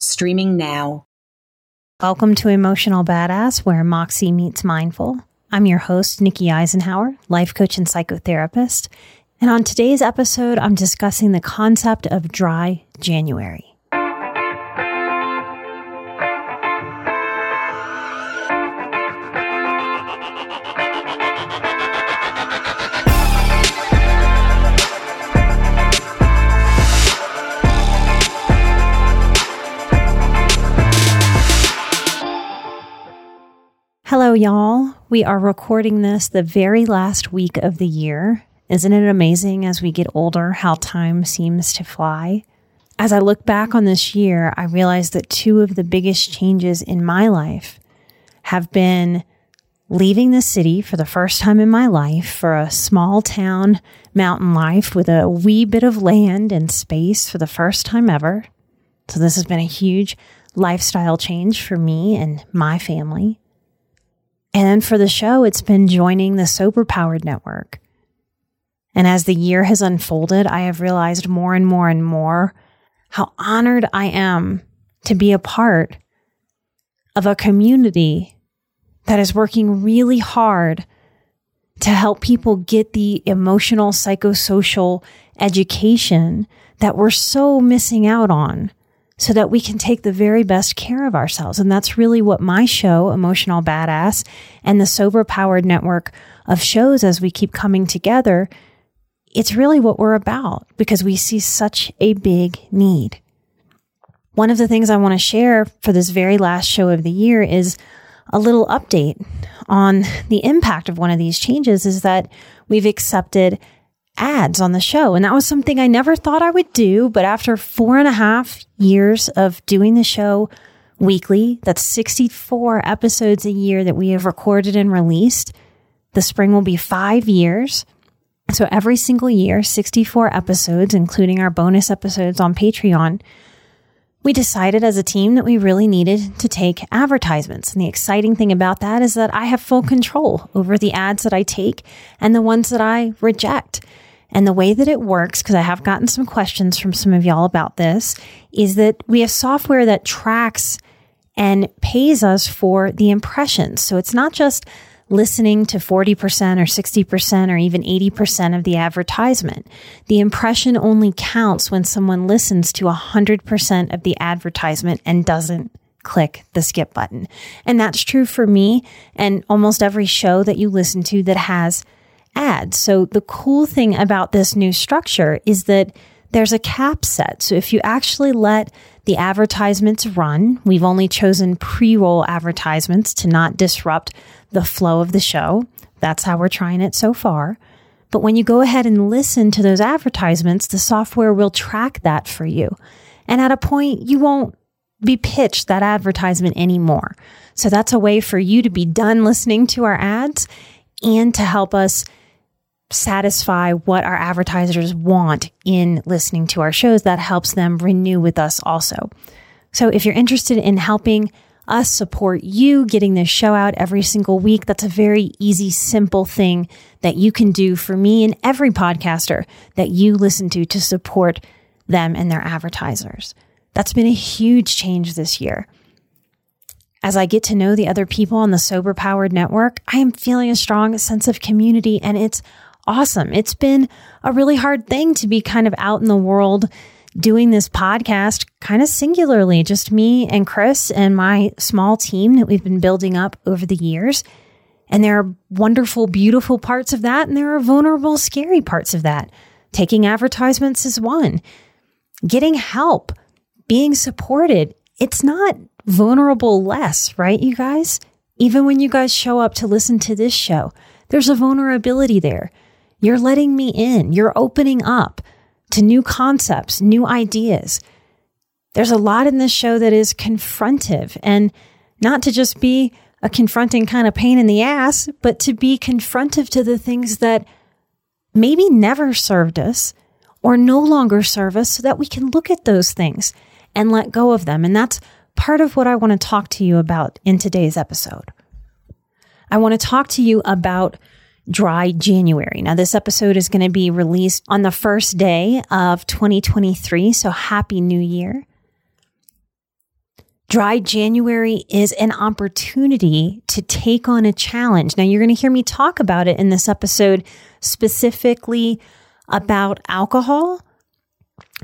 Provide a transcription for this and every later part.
streaming now. Welcome to Emotional Badass, where Moxie meets mindful. I'm your host, Nikki Eisenhauer, life coach and psychotherapist. And on today's episode, I'm discussing the concept of dry January. Y'all. We are recording this the very last week of the year. Isn't it amazing as we get older how time seems to fly? As I look back on this year, I realize that two of the biggest changes in my life have been leaving the city for the first time in my life for a small town mountain life with a wee bit of land and space for the first time ever. So, this has been a huge lifestyle change for me and my family. And for the show, it's been joining the Sober Powered Network. And as the year has unfolded, I have realized more and more and more how honored I am to be a part of a community that is working really hard to help people get the emotional psychosocial education that we're so missing out on so that we can take the very best care of ourselves. And that's really what my show, Emotional Badass, and the Sober Powered Network of shows as we keep coming together, it's really what we're about because we see such a big need. One of the things I want to share for this very last show of the year is a little update on the impact of one of these changes is that we've accepted ads on the show. And that was something I never thought I would do. But after four and a half years of doing the show weekly, that's 64 episodes a year that we have recorded and released. The spring will be five years. So every single year, 64 episodes, including our bonus episodes on Patreon. We decided as a team that we really needed to take advertisements. And the exciting thing about that is that I have full control over the ads that I take and the ones that I reject. And the way that it works, because I have gotten some questions from some of y'all about this, is that we have software that tracks and pays us for the impressions. So it's not just listening to 40% or 60% or even 80% of the advertisement. The impression only counts when someone listens to 100% of the advertisement and doesn't click the skip button. And that's true for me and almost every show that you listen to that has So the cool thing about this new structure is that there's a cap set. So if you actually let the advertisements run, we've only chosen pre roll advertisements to not disrupt the flow of the show. That's how we're trying it so far. But when you go ahead and listen to those advertisements, the software will track that for you. And at a point, you won't be pitched that advertisement anymore. So that's a way for you to be done listening to our ads and to help us satisfy what our advertisers want in listening to our shows, that helps them renew with us also. So if you're interested in helping us support you getting this show out every single week, that's a very easy, simple thing that you can do for me and every podcaster that you listen to to support them and their advertisers. That's been a huge change this year. As I get to know the other people on the Sober Powered Network, I am feeling a strong sense of community and it's awesome. It's been a really hard thing to be kind of out in the world doing this podcast kind of singularly, just me and Chris and my small team that we've been building up over the years. And there are wonderful, beautiful parts of that, and there are vulnerable, scary parts of that. Taking advertisements is one. Getting help, being supported, it's not vulnerable less, right, you guys? Even when you guys show up to listen to this show, there's a vulnerability there. You're letting me in. You're opening up to new concepts, new ideas. There's a lot in this show that is confrontive and not to just be a confronting kind of pain in the ass, but to be confrontive to the things that maybe never served us or no longer serve us so that we can look at those things and let go of them. And that's part of what I want to talk to you about in today's episode. I want to talk to you about dry January. Now, this episode is going to be released on the first day of 2023. So happy new year. Dry January is an opportunity to take on a challenge. Now, you're going to hear me talk about it in this episode specifically about alcohol.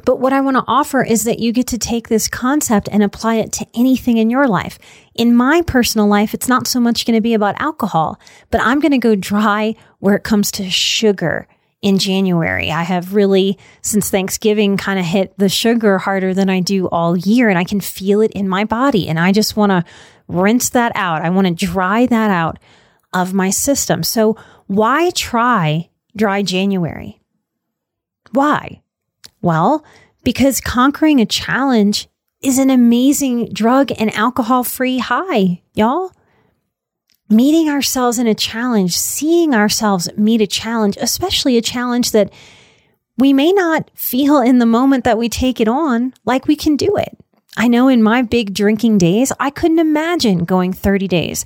But what I want to offer is that you get to take this concept and apply it to anything in your life. In my personal life, it's not so much going to be about alcohol, but I'm going to go dry where it comes to sugar in January. I have really, since Thanksgiving, kind of hit the sugar harder than I do all year, and I can feel it in my body. And I just want to rinse that out. I want to dry that out of my system. So, why try dry January? Why? Well, because conquering a challenge is an amazing drug and alcohol free high, y'all meeting ourselves in a challenge, seeing ourselves meet a challenge, especially a challenge that we may not feel in the moment that we take it on like we can do it. I know in my big drinking days, I couldn't imagine going 30 days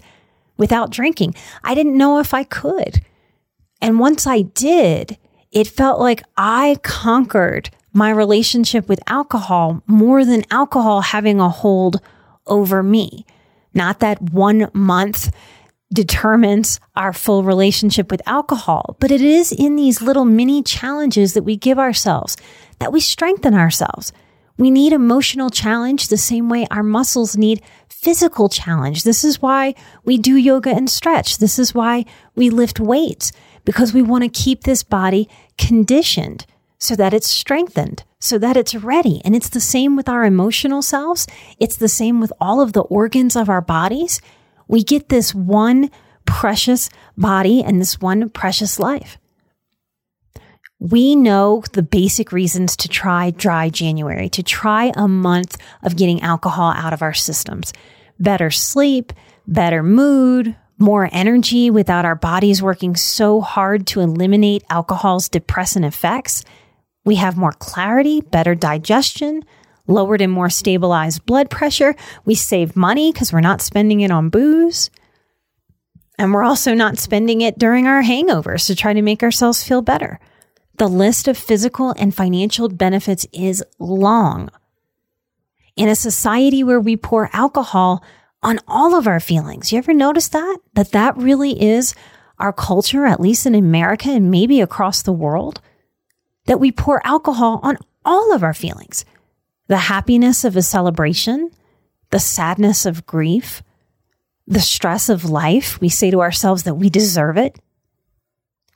without drinking. I didn't know if I could. And once I did, it felt like I conquered my relationship with alcohol more than alcohol having a hold over me. Not that one month determines our full relationship with alcohol, but it is in these little mini challenges that we give ourselves that we strengthen ourselves. We need emotional challenge the same way our muscles need physical challenge. This is why we do yoga and stretch. This is why we lift weights because we want to keep this body conditioned so that it's strengthened, so that it's ready. And it's the same with our emotional selves. It's the same with all of the organs of our bodies. We get this one precious body and this one precious life. We know the basic reasons to try dry January, to try a month of getting alcohol out of our systems. Better sleep, better mood, more energy without our bodies working so hard to eliminate alcohol's depressant effects. We have more clarity, better digestion, lowered and more stabilized blood pressure. We save money because we're not spending it on booze. And we're also not spending it during our hangovers to try to make ourselves feel better. The list of physical and financial benefits is long. In a society where we pour alcohol on all of our feelings, you ever notice that? That that really is our culture, at least in America and maybe across the world? That we pour alcohol on all of our feelings the happiness of a celebration, the sadness of grief, the stress of life. We say to ourselves that we deserve it.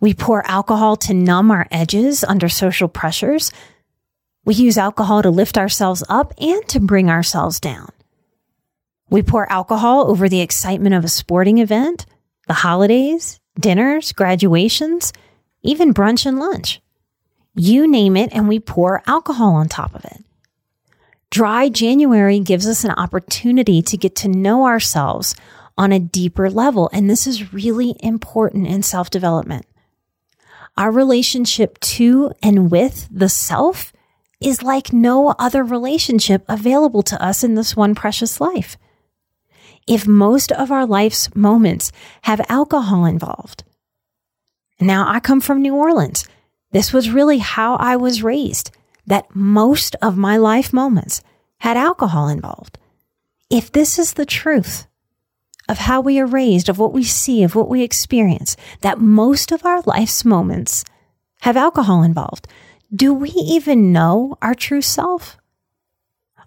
We pour alcohol to numb our edges under social pressures. We use alcohol to lift ourselves up and to bring ourselves down. We pour alcohol over the excitement of a sporting event, the holidays, dinners, graduations, even brunch and lunch. You name it, and we pour alcohol on top of it. Dry January gives us an opportunity to get to know ourselves on a deeper level. And this is really important in self development. Our relationship to and with the self is like no other relationship available to us in this one precious life. If most of our life's moments have alcohol involved, now I come from New Orleans. This was really how I was raised that most of my life moments had alcohol involved. If this is the truth of how we are raised, of what we see, of what we experience, that most of our life's moments have alcohol involved, do we even know our true self?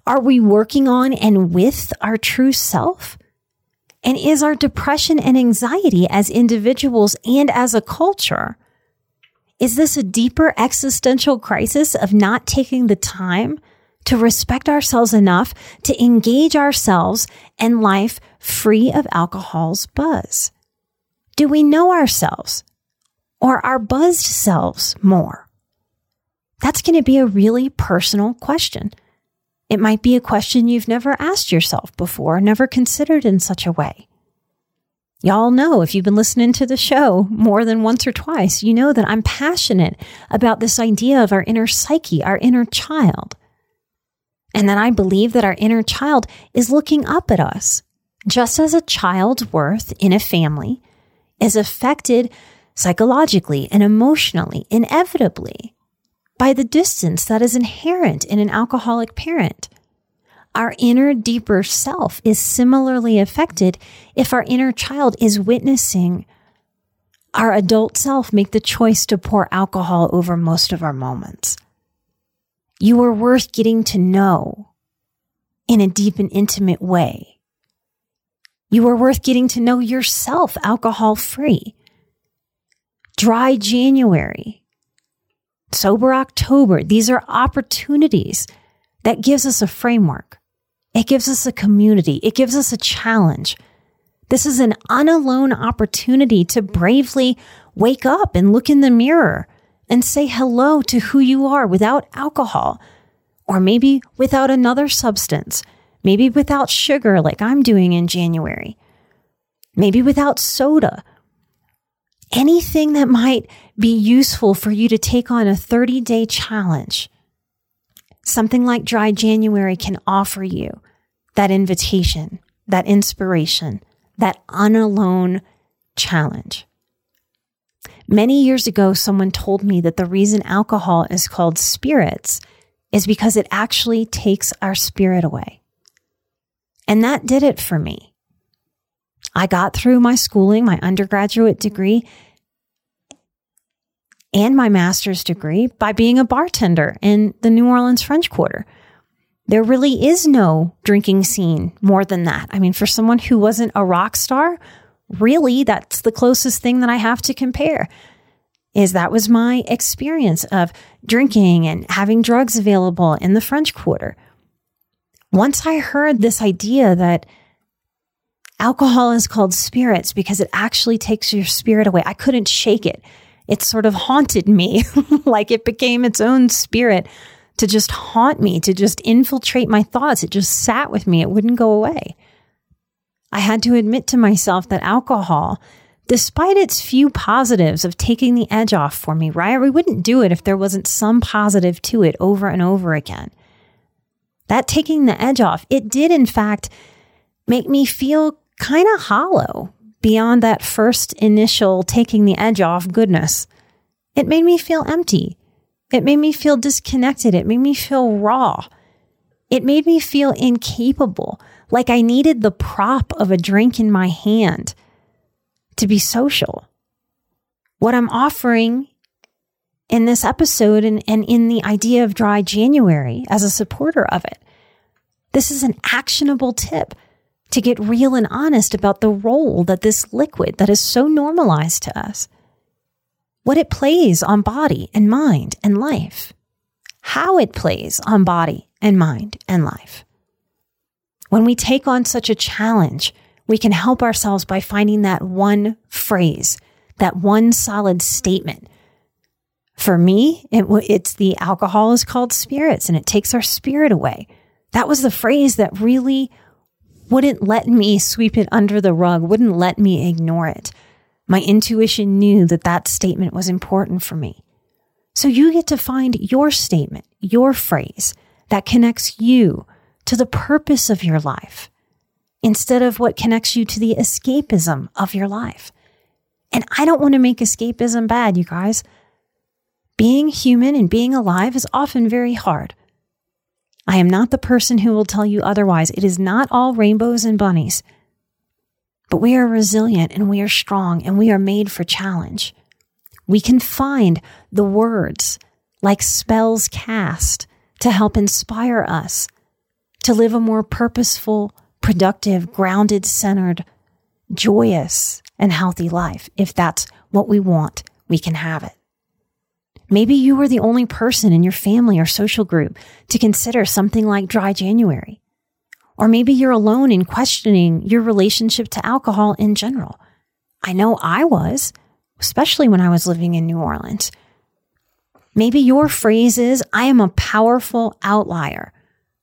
Are we working on and with our true self? And is our depression and anxiety as individuals and as a culture is this a deeper existential crisis of not taking the time to respect ourselves enough to engage ourselves and life free of alcohol's buzz? Do we know ourselves or our buzzed selves more? That's going to be a really personal question. It might be a question you've never asked yourself before, never considered in such a way. Y'all know if you've been listening to the show more than once or twice, you know that I'm passionate about this idea of our inner psyche, our inner child. And that I believe that our inner child is looking up at us. Just as a child's worth in a family is affected psychologically and emotionally, inevitably, by the distance that is inherent in an alcoholic parent our inner deeper self is similarly affected if our inner child is witnessing our adult self make the choice to pour alcohol over most of our moments. You are worth getting to know in a deep and intimate way. You are worth getting to know yourself alcohol free. Dry January, sober October, these are opportunities that gives us a framework it gives us a community. It gives us a challenge. This is an unalone opportunity to bravely wake up and look in the mirror and say hello to who you are without alcohol, or maybe without another substance, maybe without sugar like I'm doing in January, maybe without soda. Anything that might be useful for you to take on a 30 day challenge something like Dry January can offer you that invitation, that inspiration, that unalone challenge. Many years ago, someone told me that the reason alcohol is called spirits is because it actually takes our spirit away. And that did it for me. I got through my schooling, my undergraduate degree, and my master's degree by being a bartender in the New Orleans French Quarter. There really is no drinking scene more than that. I mean, for someone who wasn't a rock star, really, that's the closest thing that I have to compare. Is that was my experience of drinking and having drugs available in the French Quarter. Once I heard this idea that alcohol is called spirits because it actually takes your spirit away, I couldn't shake it it sort of haunted me, like it became its own spirit to just haunt me, to just infiltrate my thoughts. It just sat with me, it wouldn't go away. I had to admit to myself that alcohol, despite its few positives of taking the edge off for me, right? We wouldn't do it if there wasn't some positive to it over and over again. That taking the edge off, it did in fact make me feel kind of hollow beyond that first initial taking the edge off goodness. It made me feel empty. It made me feel disconnected. It made me feel raw. It made me feel incapable, like I needed the prop of a drink in my hand to be social. What I'm offering in this episode and, and in the idea of dry January as a supporter of it, this is an actionable tip to get real and honest about the role that this liquid that is so normalized to us, what it plays on body and mind and life, how it plays on body and mind and life. When we take on such a challenge, we can help ourselves by finding that one phrase, that one solid statement. For me, it, it's the alcohol is called spirits and it takes our spirit away. That was the phrase that really wouldn't let me sweep it under the rug, wouldn't let me ignore it. My intuition knew that that statement was important for me. So you get to find your statement, your phrase that connects you to the purpose of your life instead of what connects you to the escapism of your life. And I don't want to make escapism bad, you guys. Being human and being alive is often very hard. I am not the person who will tell you otherwise. It is not all rainbows and bunnies. But we are resilient and we are strong and we are made for challenge. We can find the words like spells cast to help inspire us to live a more purposeful, productive, grounded, centered, joyous, and healthy life. If that's what we want, we can have it. Maybe you are the only person in your family or social group to consider something like dry January. Or maybe you're alone in questioning your relationship to alcohol in general. I know I was, especially when I was living in New Orleans. Maybe your phrase is, I am a powerful outlier,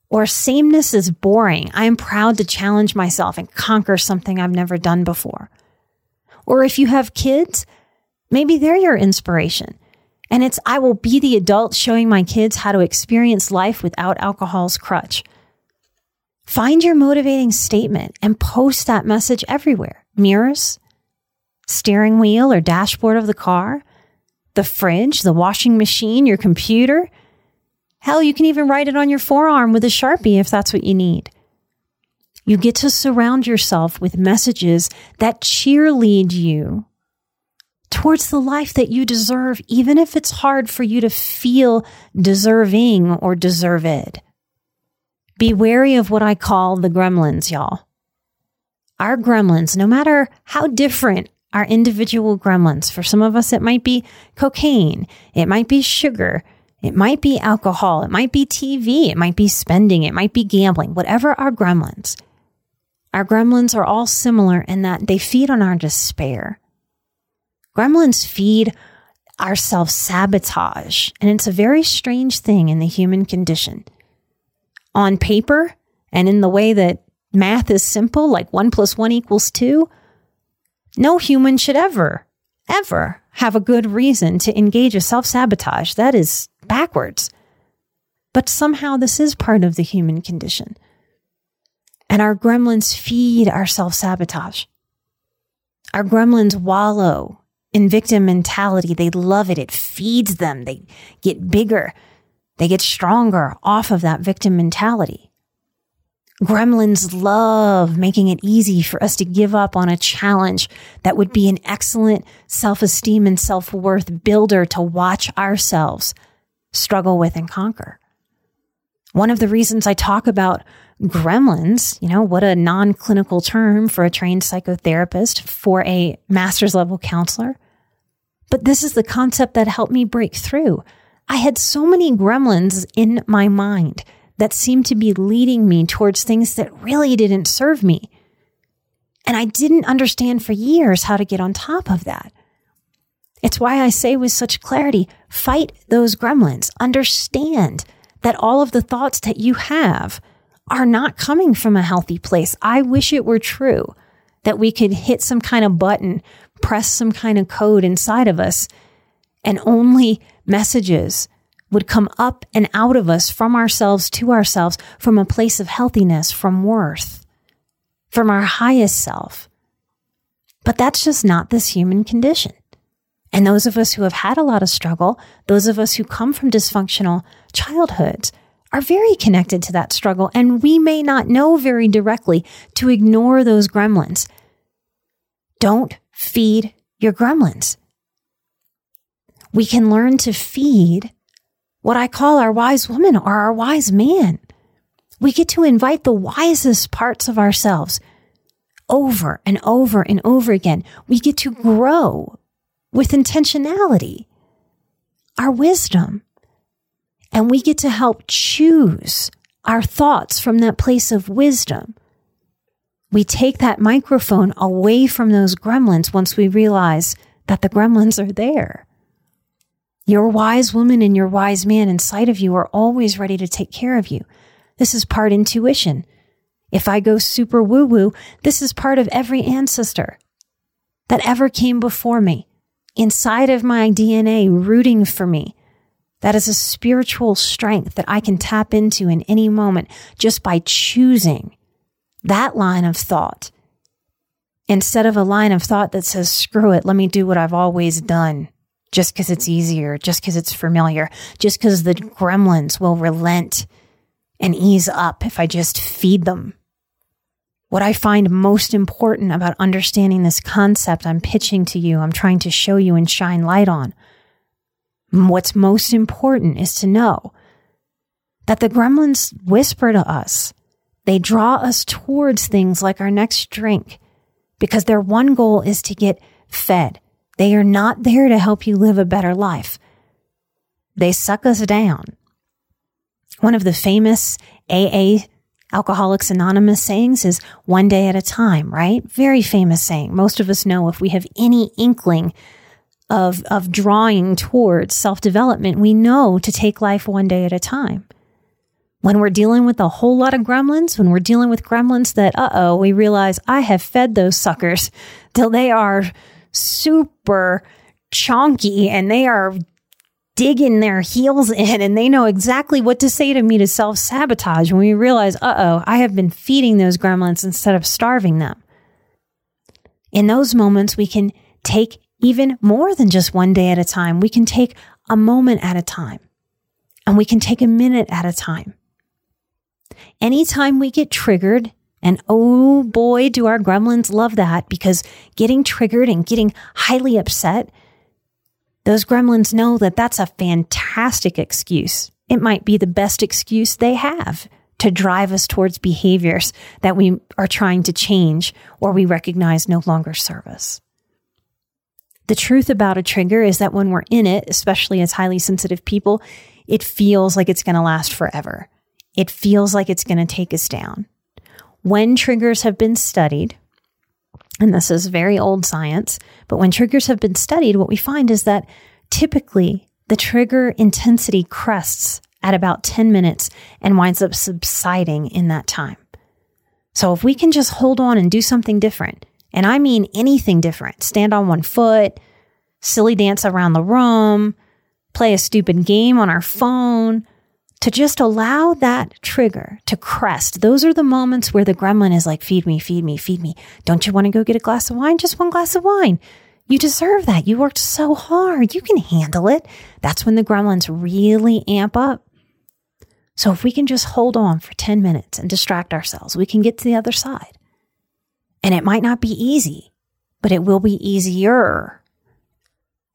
Or sameness is boring. I am proud to challenge myself and conquer something I've never done before. Or if you have kids, maybe they're your inspiration. And it's, I will be the adult showing my kids how to experience life without alcohol's crutch. Find your motivating statement and post that message everywhere. Mirrors, steering wheel or dashboard of the car, the fridge, the washing machine, your computer. Hell, you can even write it on your forearm with a Sharpie if that's what you need. You get to surround yourself with messages that cheerlead you towards the life that you deserve, even if it's hard for you to feel deserving or deserved. Be wary of what I call the gremlins, y'all. Our gremlins, no matter how different our individual gremlins, for some of us, it might be cocaine, it might be sugar, it might be alcohol, it might be TV, it might be spending, it might be gambling, whatever our gremlins. Our gremlins are all similar in that they feed on our despair. Gremlins feed our self sabotage, and it's a very strange thing in the human condition. On paper, and in the way that math is simple, like one plus one equals two, no human should ever, ever have a good reason to engage a self sabotage. That is backwards. But somehow this is part of the human condition. And our gremlins feed our self sabotage. Our gremlins wallow in victim mentality. They love it. It feeds them. They get bigger. They get stronger off of that victim mentality. Gremlins love making it easy for us to give up on a challenge that would be an excellent self esteem and self worth builder to watch ourselves struggle with and conquer. One of the reasons I talk about gremlins, you know, what a non clinical term for a trained psychotherapist, for a master's level counselor. But this is the concept that helped me break through. I had so many gremlins in my mind that seemed to be leading me towards things that really didn't serve me. And I didn't understand for years how to get on top of that. It's why I say with such clarity fight those gremlins. Understand that all of the thoughts that you have are not coming from a healthy place. I wish it were true that we could hit some kind of button, press some kind of code inside of us, and only messages would come up and out of us from ourselves to ourselves from a place of healthiness, from worth, from our highest self. But that's just not this human condition. And those of us who have had a lot of struggle, those of us who come from dysfunctional childhoods, are very connected to that struggle. And we may not know very directly to ignore those gremlins. Don't feed your gremlins. We can learn to feed what I call our wise woman or our wise man. We get to invite the wisest parts of ourselves over and over and over again. We get to grow with intentionality, our wisdom, and we get to help choose our thoughts from that place of wisdom. We take that microphone away from those gremlins once we realize that the gremlins are there. Your wise woman and your wise man inside of you are always ready to take care of you. This is part intuition. If I go super woo woo, this is part of every ancestor that ever came before me, inside of my DNA, rooting for me, that is a spiritual strength that I can tap into in any moment just by choosing that line of thought instead of a line of thought that says, screw it, let me do what I've always done just because it's easier, just because it's familiar, just because the gremlins will relent and ease up if I just feed them. What I find most important about understanding this concept I'm pitching to you, I'm trying to show you and shine light on What's most important is to know that the gremlins whisper to us. They draw us towards things like our next drink because their one goal is to get fed. They are not there to help you live a better life. They suck us down. One of the famous AA Alcoholics Anonymous sayings is one day at a time, right? Very famous saying. Most of us know if we have any inkling of, of drawing towards self development, we know to take life one day at a time. When we're dealing with a whole lot of gremlins, when we're dealing with gremlins that, uh oh, we realize I have fed those suckers till they are super chonky and they are digging their heels in and they know exactly what to say to me to self sabotage when we realize, uh oh, I have been feeding those gremlins instead of starving them. In those moments, we can take even more than just one day at a time. We can take a moment at a time and we can take a minute at a time. Anytime we get triggered, and oh boy, do our gremlins love that because getting triggered and getting highly upset, those gremlins know that that's a fantastic excuse. It might be the best excuse they have to drive us towards behaviors that we are trying to change or we recognize no longer serve us. The truth about a trigger is that when we're in it, especially as highly sensitive people, it feels like it's going to last forever. It feels like it's going to take us down. When triggers have been studied, and this is very old science, but when triggers have been studied, what we find is that typically the trigger intensity crests at about 10 minutes and winds up subsiding in that time. So if we can just hold on and do something different, and I mean anything different, stand on one foot, silly dance around the room, play a stupid game on our phone, to just allow that trigger to crest. Those are the moments where the gremlin is like, feed me, feed me, feed me. Don't you want to go get a glass of wine? Just one glass of wine. You deserve that. You worked so hard. You can handle it. That's when the gremlins really amp up. So if we can just hold on for 10 minutes and distract ourselves, we can get to the other side. And it might not be easy, but it will be easier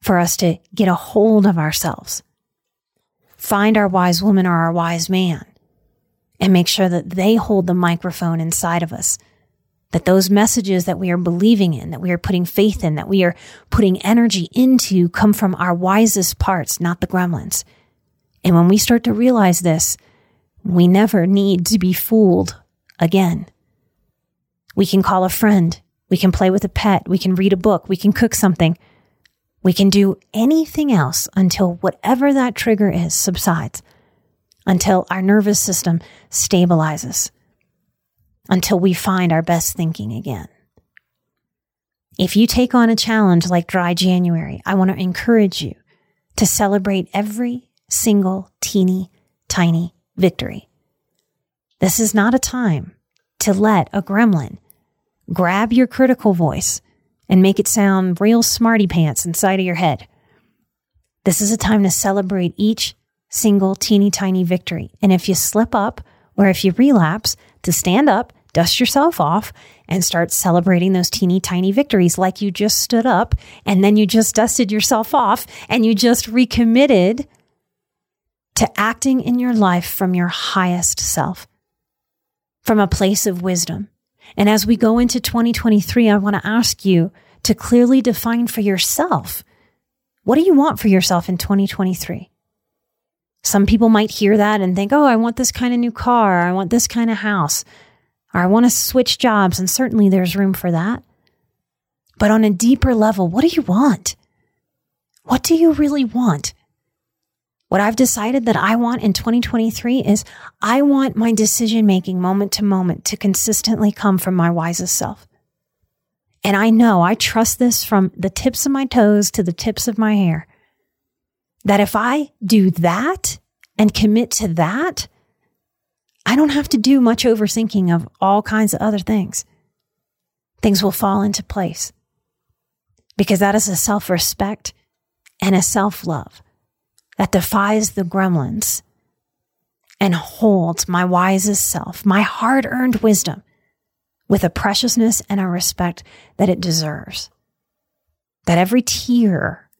for us to get a hold of ourselves find our wise woman or our wise man and make sure that they hold the microphone inside of us. That those messages that we are believing in, that we are putting faith in, that we are putting energy into come from our wisest parts, not the gremlins. And when we start to realize this, we never need to be fooled again. We can call a friend. We can play with a pet. We can read a book. We can cook something. We can do anything else until whatever that trigger is subsides, until our nervous system stabilizes, until we find our best thinking again. If you take on a challenge like Dry January, I want to encourage you to celebrate every single teeny tiny victory. This is not a time to let a gremlin grab your critical voice and make it sound real smarty pants inside of your head. This is a time to celebrate each single teeny tiny victory. And if you slip up or if you relapse, to stand up, dust yourself off, and start celebrating those teeny tiny victories like you just stood up and then you just dusted yourself off and you just recommitted to acting in your life from your highest self, from a place of wisdom. And as we go into 2023, I want to ask you to clearly define for yourself what do you want for yourself in 2023? Some people might hear that and think, oh, I want this kind of new car, I want this kind of house, or I want to switch jobs. And certainly there's room for that. But on a deeper level, what do you want? What do you really want? What I've decided that I want in 2023 is I want my decision making moment to moment to consistently come from my wisest self. And I know I trust this from the tips of my toes to the tips of my hair that if I do that and commit to that, I don't have to do much overthinking of all kinds of other things. Things will fall into place because that is a self respect and a self love that defies the gremlins and holds my wisest self, my hard earned wisdom, with a preciousness and a respect that it deserves. That every tear,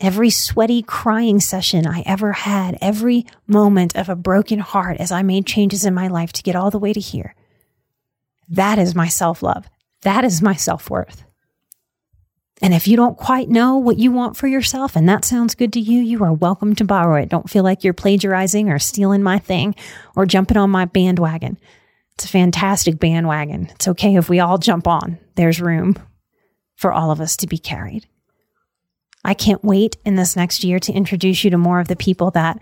every sweaty crying session I ever had, every moment of a broken heart as I made changes in my life to get all the way to here, that is my self love. That is my self worth. And if you don't quite know what you want for yourself and that sounds good to you, you are welcome to borrow it. Don't feel like you're plagiarizing or stealing my thing or jumping on my bandwagon. It's a fantastic bandwagon. It's okay if we all jump on. There's room for all of us to be carried. I can't wait in this next year to introduce you to more of the people that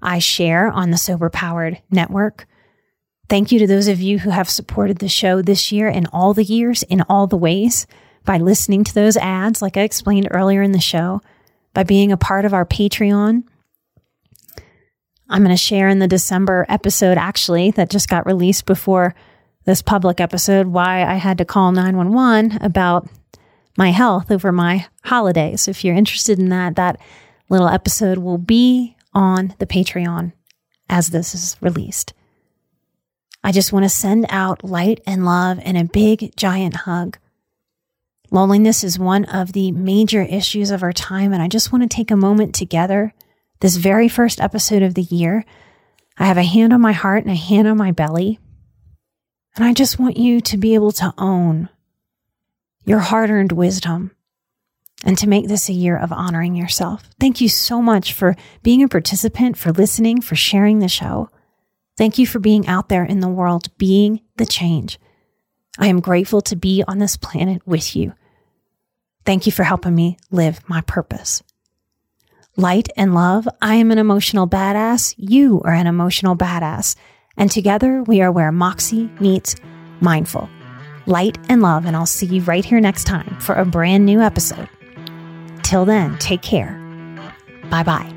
I share on the Sober Powered Network. Thank you to those of you who have supported the show this year and all the years in all the ways by listening to those ads, like I explained earlier in the show, by being a part of our Patreon. I'm going to share in the December episode, actually, that just got released before this public episode, why I had to call 911 about my health over my holidays. If you're interested in that, that little episode will be on the Patreon as this is released. I just want to send out light and love and a big giant hug. Loneliness is one of the major issues of our time, and I just want to take a moment together, this very first episode of the year. I have a hand on my heart and a hand on my belly. And I just want you to be able to own your hard earned wisdom and to make this a year of honoring yourself. Thank you so much for being a participant, for listening, for sharing the show. Thank you for being out there in the world, being the change. I am grateful to be on this planet with you. Thank you for helping me live my purpose. Light and love, I am an emotional badass. You are an emotional badass. And together we are where Moxie meets mindful. Light and love, and I'll see you right here next time for a brand new episode. Till then, take care. Bye bye.